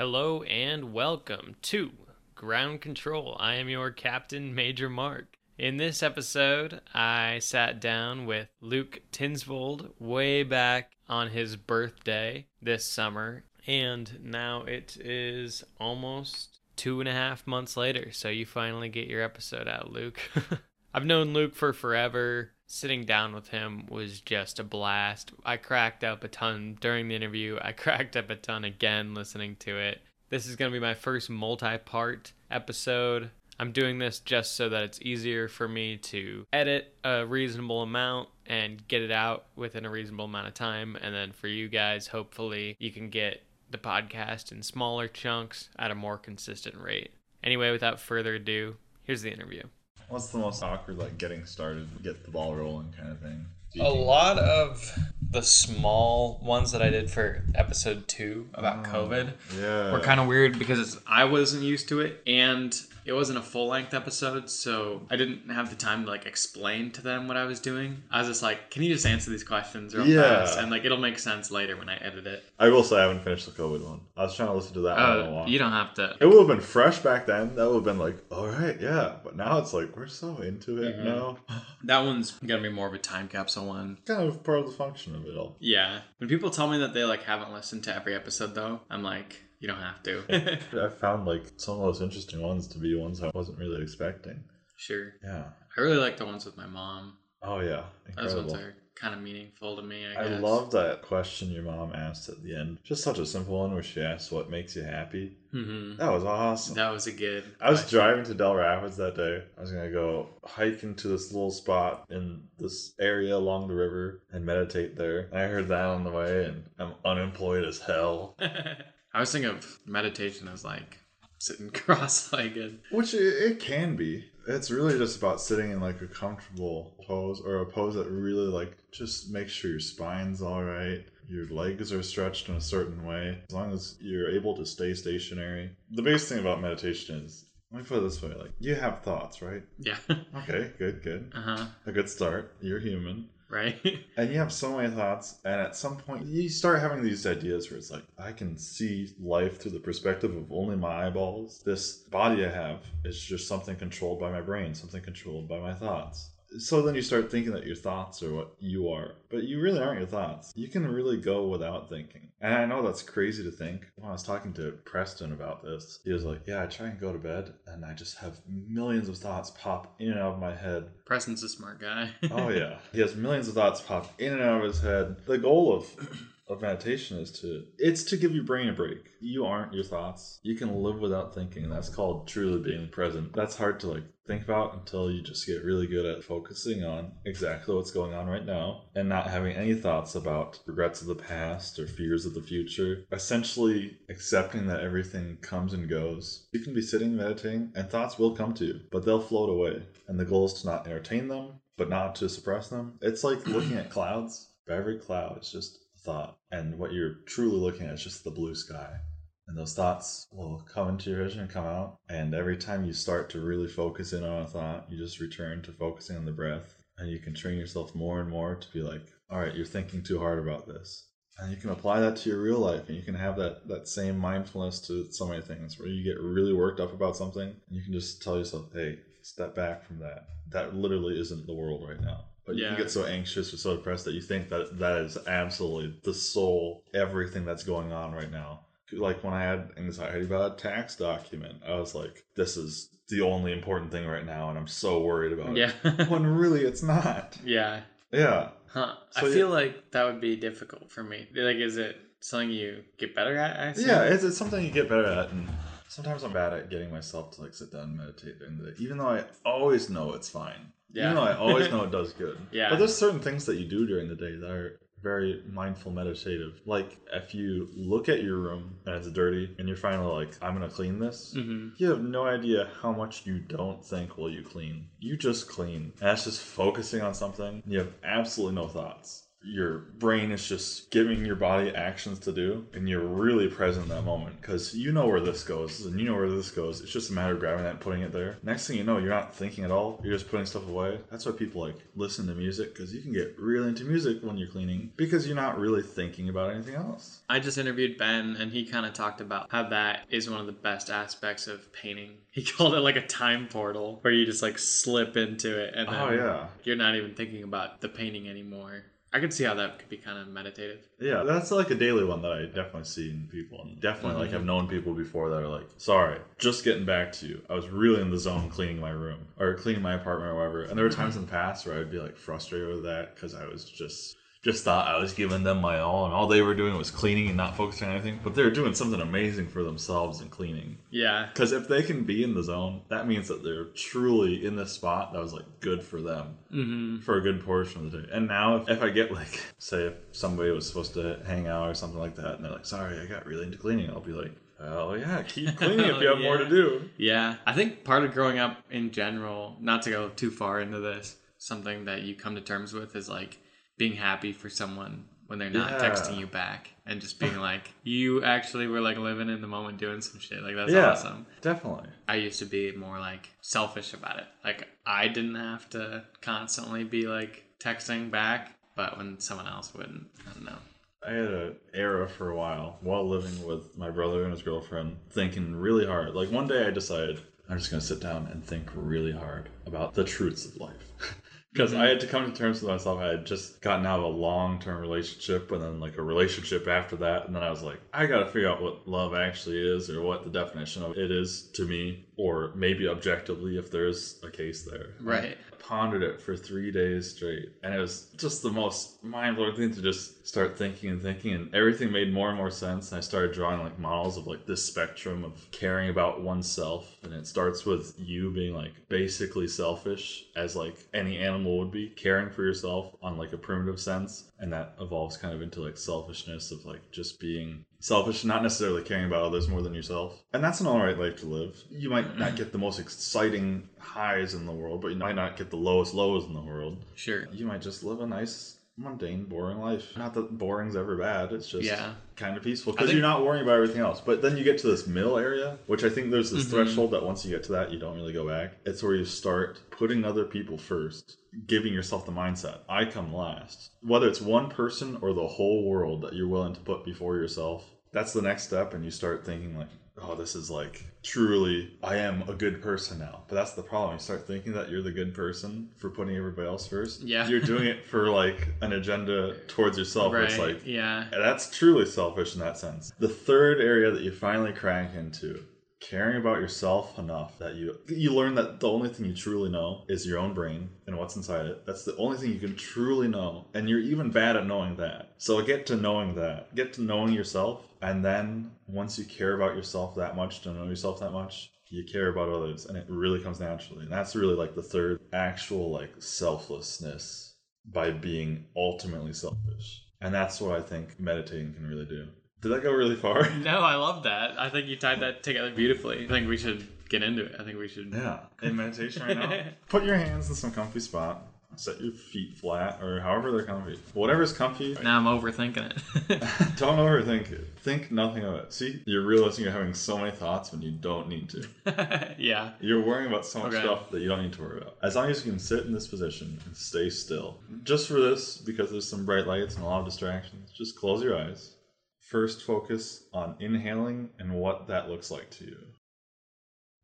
Hello and welcome to Ground Control. I am your captain, Major Mark. In this episode, I sat down with Luke Tiensvold way back on his birthday this summer, and now it is almost two and a half months later, so you finally get your episode out, Luke. I've known Luke for forever. Sitting down with him was just a blast. I cracked up a ton during the interview. I cracked up a ton again listening to it. This is going to be my first multi part episode. I'm doing this just so that it's easier for me to edit a reasonable amount and get it out within a reasonable amount of time. And then for you guys, hopefully, you can get the podcast in smaller chunks at a more consistent rate. Anyway, without further ado, here's the interview. What's the most awkward, like getting started, get the ball rolling kind of thing? A lot of the small ones that I did for episode two about oh, COVID Yeah. were kind of weird because I wasn't used to it and it wasn't a full length episode, so I didn't have the time to like explain to them what I was doing. I was just like, "Can you just answer these questions real Yeah. fast?" And like it'll make sense later when I edit it. I will say I haven't finished the COVID one. I was trying to listen to that one. a Oh, lot. you don't have to. It would have been fresh back then. That would have been like, all right, yeah. But now it's like we're so into it Mhm. now. That one's gonna be more of a time capsule one. Kind of part of the function of it all. Yeah. When people tell me that they like haven't listened to every episode though, I'm like, you don't have to. I found like some of those interesting ones to be ones I wasn't really expecting. sure. Yeah. I really like the ones with my mom. Oh yeah. Those ones are kind of meaningful to me. I I love that question your mom asked at the end. Just such a simple one where she asked what makes you happy. hmm That was awesome. That was a good. I was question. driving to Dell Rapids that day. I was gonna go hiking to this little spot in this area along the river and meditate there. I heard that on the way, and I'm unemployed as hell. I was thinking of meditation as like sitting cross-legged. Which it, it can be. It's really just about sitting in like a comfortable pose or a pose that really like just makes sure your spine's all right. Your legs are stretched in a certain way. As long as you're able to stay stationary. The biggest thing about meditation is, let me put it this way: like you have thoughts, right? Yeah. Okay, good, good. uh huh. A good start. You're human. Right. And you have so many thoughts, and at some point, you start having these ideas where it's like, I can see life through the perspective of only my eyeballs. This body I have is just something controlled by my brain, something controlled by my thoughts. So then you start thinking that your thoughts are what you are, but you really aren't your thoughts. You can really go without thinking. And I know that's crazy to think. When I was talking to Preston about this, he was like, Yeah, I try and go to bed, and I just have millions of thoughts pop in and out of my head Preston's a smart guy. oh yeah he has millions of thoughts pop in and out of his head the goal of of meditation is to it's to give your brain a break. You aren't your thoughts. You can live without thinking. That's called truly being present. That's hard to like think about until you just get really good at focusing on exactly what's going on right now and not having any thoughts about regrets of the past or fears of the future. Essentially accepting that everything comes and goes. You can be sitting meditating and thoughts will come to you but they'll float away. And the goal is to not entertain them but not to suppress them. It's like looking at clouds. Every cloud is just thought, and what you're truly looking at is just the blue sky. And those thoughts will come into your vision and come out. And every time you start to really focus in on a thought, you just return to focusing on the breath. And you can train yourself more and more to be like, all right, you're thinking too hard about this. And you can apply that to your real life, and you can have that, that same mindfulness to so many things where you get really worked up about something, and you can just tell yourself, hey, step back from that. That literally isn't the world right now. But you Yeah. can get so anxious or so depressed that you think that that is absolutely the sole everything that's going on right now. Like when I had anxiety about a tax document, I was like, this is the only important thing right now, and I'm so worried about yeah. it. Yeah. when really it's not. yeah. Yeah. Huh. So I you- feel like that would be difficult for me. Like, is it something you get better at? I? Yeah, it's, it's something you get better at, and sometimes I'm bad at getting myself to like sit down and meditate during the day, even though I always know it's fine. Yeah. Even though I always know it does good. Yeah. But there's certain things that you do during the day that are very mindful meditative. Like if you look at your room and it's dirty and you're finally like, I'm gonna clean this. hmm You have no idea how much you don't think while you clean. You just clean. And that's just focusing on something. You have absolutely no thoughts. Your brain is just giving your body actions to do and you're really present in that moment because you know where this goes and you know where this goes. It's just a matter of grabbing that and putting it there. Next thing you know you're not thinking at all. You're just putting stuff away. That's why people like listen to music because you can get really into music when you're cleaning because you're not really thinking about anything else. I just interviewed Ben and he kind of talked about how that is one of the best aspects of painting. He called it like a time portal where you just like slip into it and oh, then oh yeah. you're not even thinking about the painting anymore. I could see how that could be kind of meditative. Yeah, that's like a daily one that I definitely see in people, and definitely like Mhm. I've known people before that are like, "Sorry, just getting back to you. I was really in the zone cleaning my room or cleaning my apartment or whatever." And there were times in the past where I'd be like frustrated with that because I was just just thought I was giving them my all, and all they were doing was cleaning and not focusing on anything. But they're doing something amazing for themselves in cleaning. Yeah. Because if they can be in the zone, that means that they're truly in this spot that was like good for them Mm-hmm. for a good portion of the day. And now, if, if I get like, say, if somebody was supposed to hang out or something like that, and they're like, "Sorry, I got really into cleaning," I'll be like, "Oh yeah, keep cleaning if you have more to do." Yeah. I think part of growing up in general, not to go too far into this, something that you come to terms with is like being happy for someone when they're not Yeah. texting you back and just being like, you actually were like living in the moment doing some shit. Like, that's Yeah. awesome. Definitely. I used to be more like selfish about it. Like I didn't have to constantly be like texting back, but when someone else wouldn't, I don't know. I had an era for a while while living with my brother and his girlfriend, thinking really hard. Like one day, I decided I'm just gonna sit down and think really hard about the truths of life. Because I mm-hmm. had to come to terms with myself. I had just gotten out of a long term relationship and then like a relationship after that. And then I was like, I got to figure out what love actually is or what the definition of it is to me, or maybe objectively if there is a case there. Right. Pondered it for three days straight. And it was just the most mind blowing thing to just start thinking and thinking. And everything made more and more sense. And I started drawing like models of like this spectrum of caring about oneself. And it starts with you being like basically selfish, as like any animal would be, caring for yourself on like a primitive sense. And that evolves kind of into like selfishness of like just being selfish, not necessarily caring about others more than yourself. And that's an alright life to live. You might not get the most exciting highs in the world, but you might not get the lowest lows in the world. Sure. You might just live a nice, mundane, boring life. Not that boring's ever bad, it's just Yeah. kind of peaceful because think- you're not worrying about everything else. But then you get to this middle area, which I think there's this Mhm. threshold that once you get to that, you don't really go back. It's where you start putting other people first, giving yourself the mindset I come last. Whether it's one person or the whole world that you're willing to put before yourself, that's the next step. And you start thinking, like, oh, this is like truly, I am a good person now. But that's the problem. You start thinking that you're the good person for putting everybody else first. Yeah. You're doing it for like an agenda towards yourself. Right. It's like, yeah. that's truly selfish in that sense. The third area that you finally crank into caring about yourself enough that you you learn that the only thing you truly know is your own brain and what's inside it. That's the only thing you can truly know. And you're even bad at knowing that. So get to knowing that. Get to knowing yourself and then once you care about yourself that much, to know yourself that much, you care about others and it really comes naturally. And that's really like the third actual like selflessness by being ultimately selfish. And that's what I think meditating can really do. Did that go really far? No, I love that. I think you tied that together beautifully. I think we should get into it. I think we should. Yeah. In meditation right now, put your hands in some comfy spot. Set your feet flat or however they're comfy. Whatever's comfy. Now I'm overthinking it. Don't overthink it. Think nothing of it. See, you're realizing you're having so many thoughts when you don't need to. yeah. You're worrying about so much Okay. stuff that you don't need to worry about. As long as you can sit in this position and stay still. Just for this, because there's some bright lights and a lot of distractions, just close your eyes. First, focus on inhaling and what that looks like to you.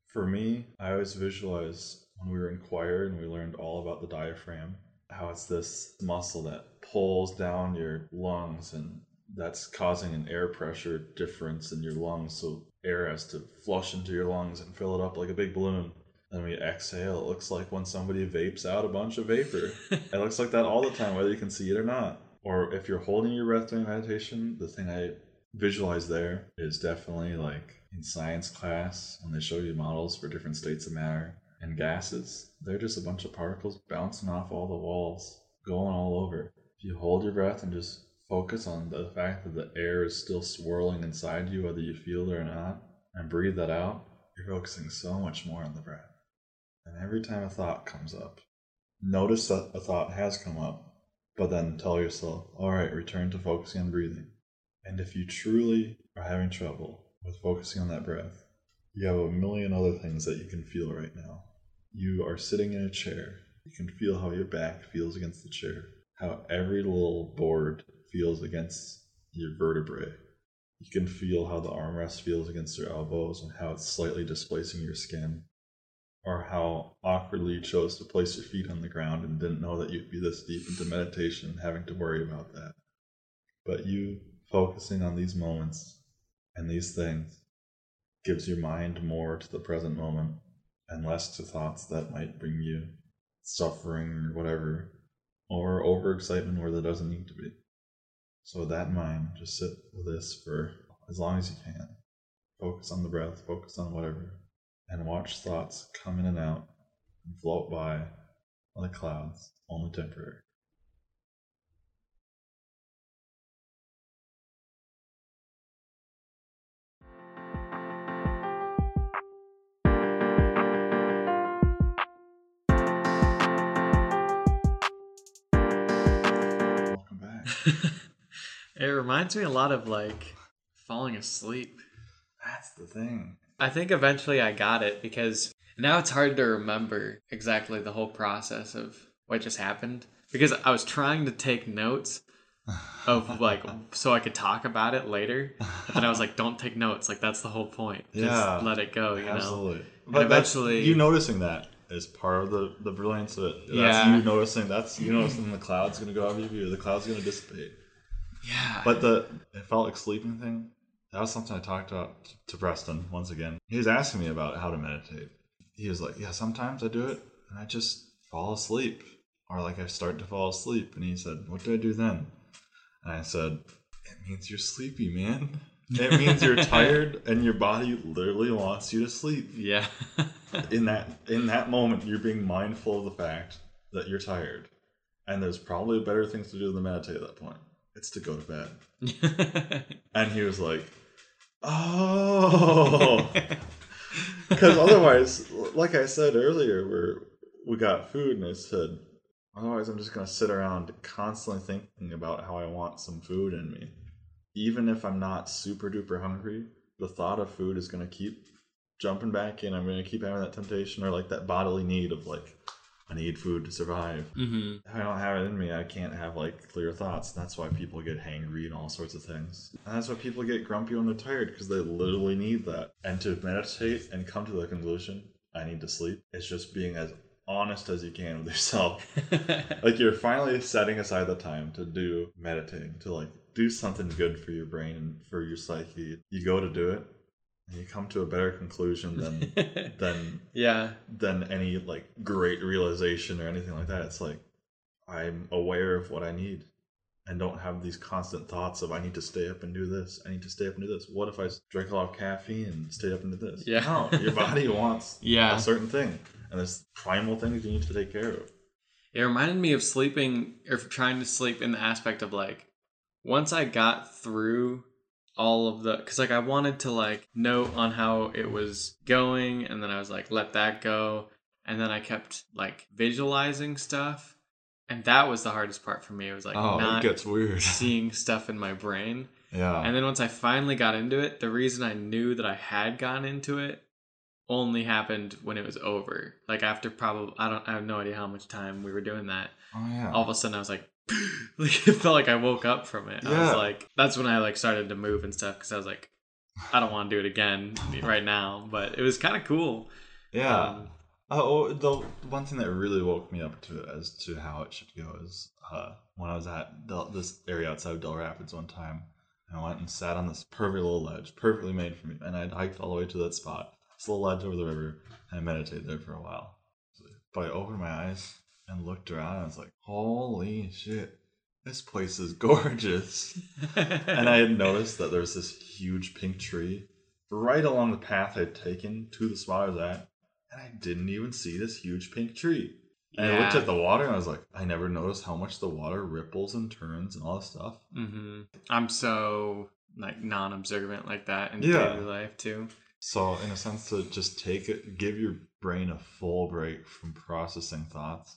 For me, I always visualize when we were in choir and we learned all about the diaphragm, how it's this muscle that pulls down your lungs and that's causing an air pressure difference in your lungs. So air has to flush into your lungs and fill it up like a big balloon. Then we exhale. It looks like when somebody vapes out a bunch of vapor. It looks like that all the time, whether you can see it or not. Or if you're holding your breath during meditation, the thing I visualize there is definitely like in science class when they show you models for different states of matter and gases. They're just a bunch of particles bouncing off all the walls, going all over. If you hold your breath and just focus on the fact that the air is still swirling inside you, whether you feel it or not, and breathe that out, you're focusing so much more on the breath. And every time a thought comes up, notice that a thought has come up, But then tell yourself, all right, return to focusing on breathing. And if you truly are having trouble with focusing on that breath, you have a million other things that you can feel right now. You are sitting in a chair. You can feel how your back feels against the chair, how every little board feels against your vertebrae. You can feel how the armrest feels against your elbows and how it's slightly displacing your skin, or how awkwardly you chose to place your feet on the ground and didn't know that you'd be this deep into meditation and having to worry about that. But you focusing on these moments and these things gives your mind more to the present moment and less to thoughts that might bring you suffering or whatever, or overexcitement where there doesn't need to be. So, with that in mind, just sit with this for as long as you can. Focus on the breath, focus on whatever, and watch thoughts come in and out and float by like clouds, only temporary. it reminds me a lot of like falling asleep. That's the thing. I think eventually I got it because now it's hard to remember exactly the whole process of what just happened because I was trying to take notes of like so I could talk about it later. And I was like, don't take notes. Like that's the whole point. Just Yeah. let it go, you know. Absolutely. But eventually- eventually, you noticing that is part of the, the brilliance of it. That's Yeah. you noticing. That's you noticing the cloud's going to go out of your view. The cloud's going to dissipate. Yeah. But the it felt like sleeping thing. That was something I talked about to Preston once again. He was asking me about how to meditate. He was like, "Yeah, sometimes I do it and I just fall asleep, or like I start to fall asleep." And he said, "What do I do then?" And I said, "It means you're sleepy, man. It means you're tired and your body literally wants you to sleep." yeah. in that in that moment you're being mindful of the fact that you're tired. And there's probably better things to do than meditate at that point. It's to go to bed. And he was like oh. Because otherwise like i said earlier where we got food and i said otherwise i'm just going to sit around constantly thinking about how i want some food in me. Even if i'm not super duper hungry the thought of food is going to keep jumping back in. I'm going to keep having that temptation or like that bodily need of like, I need food to survive. hmm If I don't have it in me, I can't have like clear thoughts. That's why people get hangry and all sorts of things. And that's why people get grumpy when they're tired because they literally need that. And to meditate and come to the conclusion, I need to sleep, it's just being as honest as you can with yourself. like you're finally setting aside the time to do meditating, to like do something good for your brain and for your psyche. You go to do it you come to a better conclusion than than yeah. than any like great realization or anything like that. It's like I'm aware of what I need and don't have these constant thoughts of I need to stay up and do this. I need to stay up and do this. What if I drink a lot of caffeine and stay up and do this? Yeah. No, your body wants Yeah. a certain thing. And there's primal things you need to take care of. It reminded me of sleeping or trying to sleep in the aspect of like once I got through all of the because like I wanted to like note on how it was going and then I was like let that go and then I kept like visualizing stuff and that was the hardest part for me. It was like oh, not it gets weird. seeing stuff in my brain. yeah. And then once I finally got into it, the reason I knew that I had gotten into it only happened when it was over. Like after probably I don't I have no idea how much time we were doing that. oh yeah. All of a sudden I was like like it felt like I woke up from it. I was Yeah. like that's when I like started to move and stuff cuz I was like I don't want to do it again right now, but it was kind of cool. yeah. Um, Oh, the one thing that really woke me up to as to how it should go is uh, when I was at Del- this area outside of Dell Rapids one time, and I went and sat on this perfect little ledge, perfectly made for me, and I hiked all the way to that spot, this little ledge over the river, and I meditated there for a while. But I opened my eyes and looked around, and I was like, "Holy shit, this place is gorgeous!" and I had noticed that there was this huge pink tree right along the path I'd taken to the spot I was at, and I didn't even see this huge pink tree. And I looked at the water and I was like, I never noticed how much the water ripples and turns and all this stuff. hmm I'm so like non-observant like that in Yeah. daily life too. So, in a sense, to just take it, give your brain a full break from processing thoughts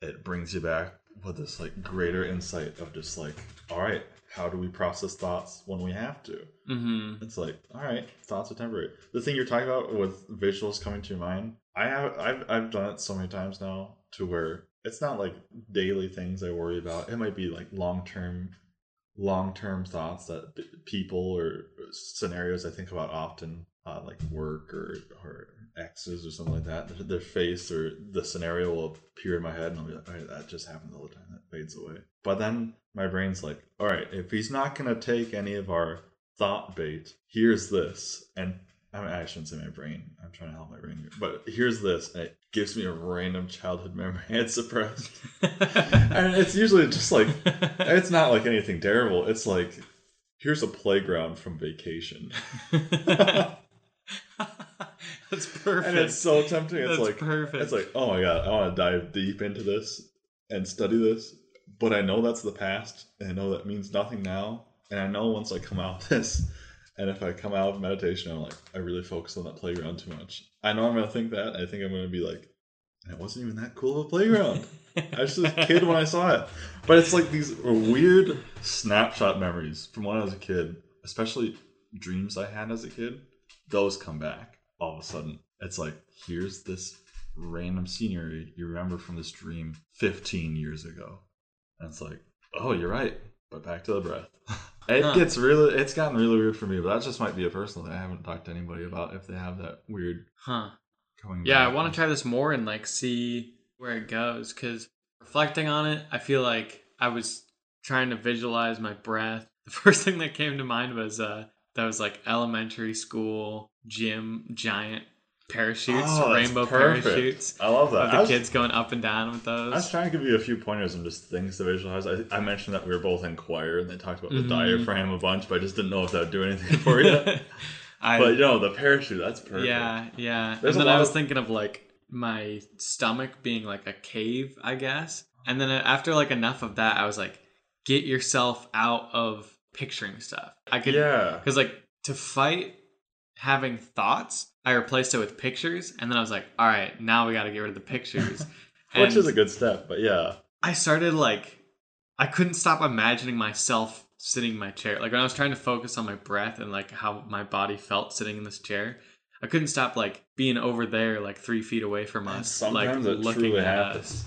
it brings you back with this like greater insight of just like, all right, how do we process thoughts when we have to? Mm-hmm. It's like, all right, thoughts are temporary. The thing you're talking about with visuals coming to your mind, I have I've I've done it so many times now to where it's not like daily things I worry about. It might be like long term long term thoughts that people or scenarios I think about often, uh, like work or or exes or something like that. Their- Their face or the scenario will appear in my head, and I'll be like, "All right, that just happens all the time. That fades away." But then my brain's like, "All right, if he's not gonna take any of our thought bait, here's this." And I, mean, I shouldn't say my brain. I'm trying to help my brain here. But here's this, and it gives me a random childhood memory I had suppressed. and it's usually just like it's not like anything terrible. It's like here's a playground from vacation. That's perfect. and it's so tempting. It's That's like perfect. it's like, oh my god, I want to dive deep into this and study this, but I know that's the past, and I know that means nothing now. And I know once I come out of this, and if I come out of meditation, I'm like, I really focus on that playground too much. I know I'm gonna think that. I think I'm gonna be like, it wasn't even that cool of a playground. I was just a kid when I saw it. But it's like these weird snapshot memories from when I was a kid, especially dreams I had as a kid. Those come back all of a sudden. It's like, here's this random scenery you remember from this dream 15 years ago. And it's like, oh, you're right. But back to the breath. It Huh. gets really, it's gotten really weird for me, but that just might be a personal thing. I haven't talked to anybody about if they have that weird huh. coming Yeah, I want to try this more and like see where it goes because reflecting on it, I feel like I was trying to visualize my breath. The first thing that came to mind was uh that was like elementary school gym giant parachutes, Oh, rainbow parachutes. I love that. The was- kids going up and down with those. I was trying to give you a few pointers and just things to visualize. I, I mentioned that we were both in choir and they talked about Mhm. the diaphragm a bunch, but I just didn't know if that would do anything for you. I, but you know, the parachute, that's perfect. Yeah, yeah. There's and then I was of- thinking of like my stomach being like a cave, I guess. And then after like enough of that, I was like, get yourself out of picturing stuff. I could, Yeah. because like to fight having thoughts, I replaced it with pictures, and then I was like, all right, now we got to get rid of the pictures. Which is a good step, but yeah. I started like I couldn't stop imagining myself sitting in my chair. Like when I was trying to focus on my breath and like how my body felt sitting in this chair, I couldn't stop like being over there, like three feet away from And us, sometimes like looking at happens. us.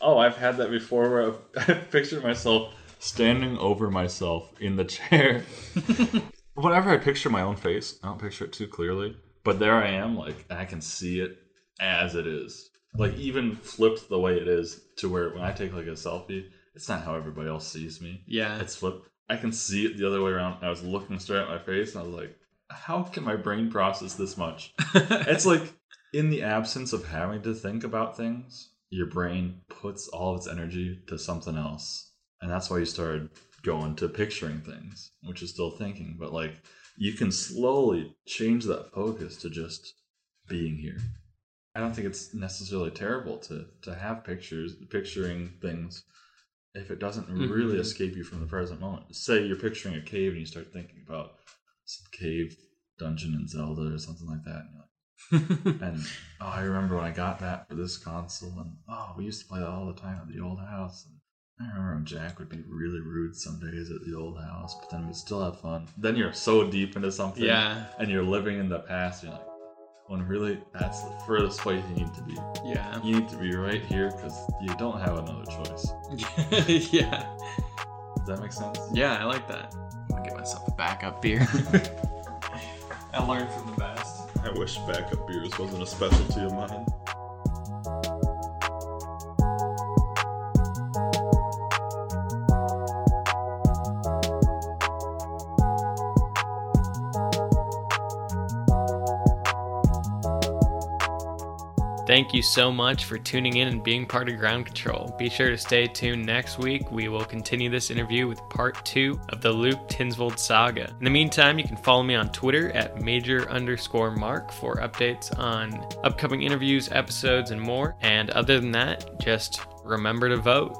Oh, I've had that before where I've, I've pictured myself standing over myself in the chair. Whenever I picture my own face, I don't picture it too clearly, but there I am, like, and I can see it as it is. Like, even flipped the way it is to where when I take like a selfie, it's not how everybody else sees me. Yeah, It's flipped. I can see it the other way around. I was looking straight at my face and I was like, how can my brain process this much? it's like in the absence of having to think about things, your brain puts all of its energy to something else. And that's why you started going to picturing things, which is still thinking. But like you can slowly change that focus to just being here. I don't think it's necessarily terrible to to have pictures picturing things if it doesn't really Mhm. escape you from the present moment. Say you're picturing a cave and you start thinking about some cave dungeon in Zelda or something like that. And, you're like, and oh, I remember when I got that for this console, and oh, we used to play that all the time at the old house. And I remember when Jack would be really rude some days at the old house, but then we'd still have fun. Then you're so deep into something, yeah, and you're living in the past. You're like, when really that's the furthest place you need to be. yeah, You need to be right here because you don't have another choice. yeah, Does that make sense? yeah. I like that. I'm gonna get myself a backup beer. I learned from the best. I wish backup beers wasn't a specialty of mine. Thank you so much for tuning in and being part of Ground Control. Be sure to stay tuned next week. We will continue this interview with part two of the Luke Tiensvold saga. In the meantime, you can follow me on Twitter at major underscore mark for updates on upcoming interviews, episodes, and more. And other than that, just remember to vote.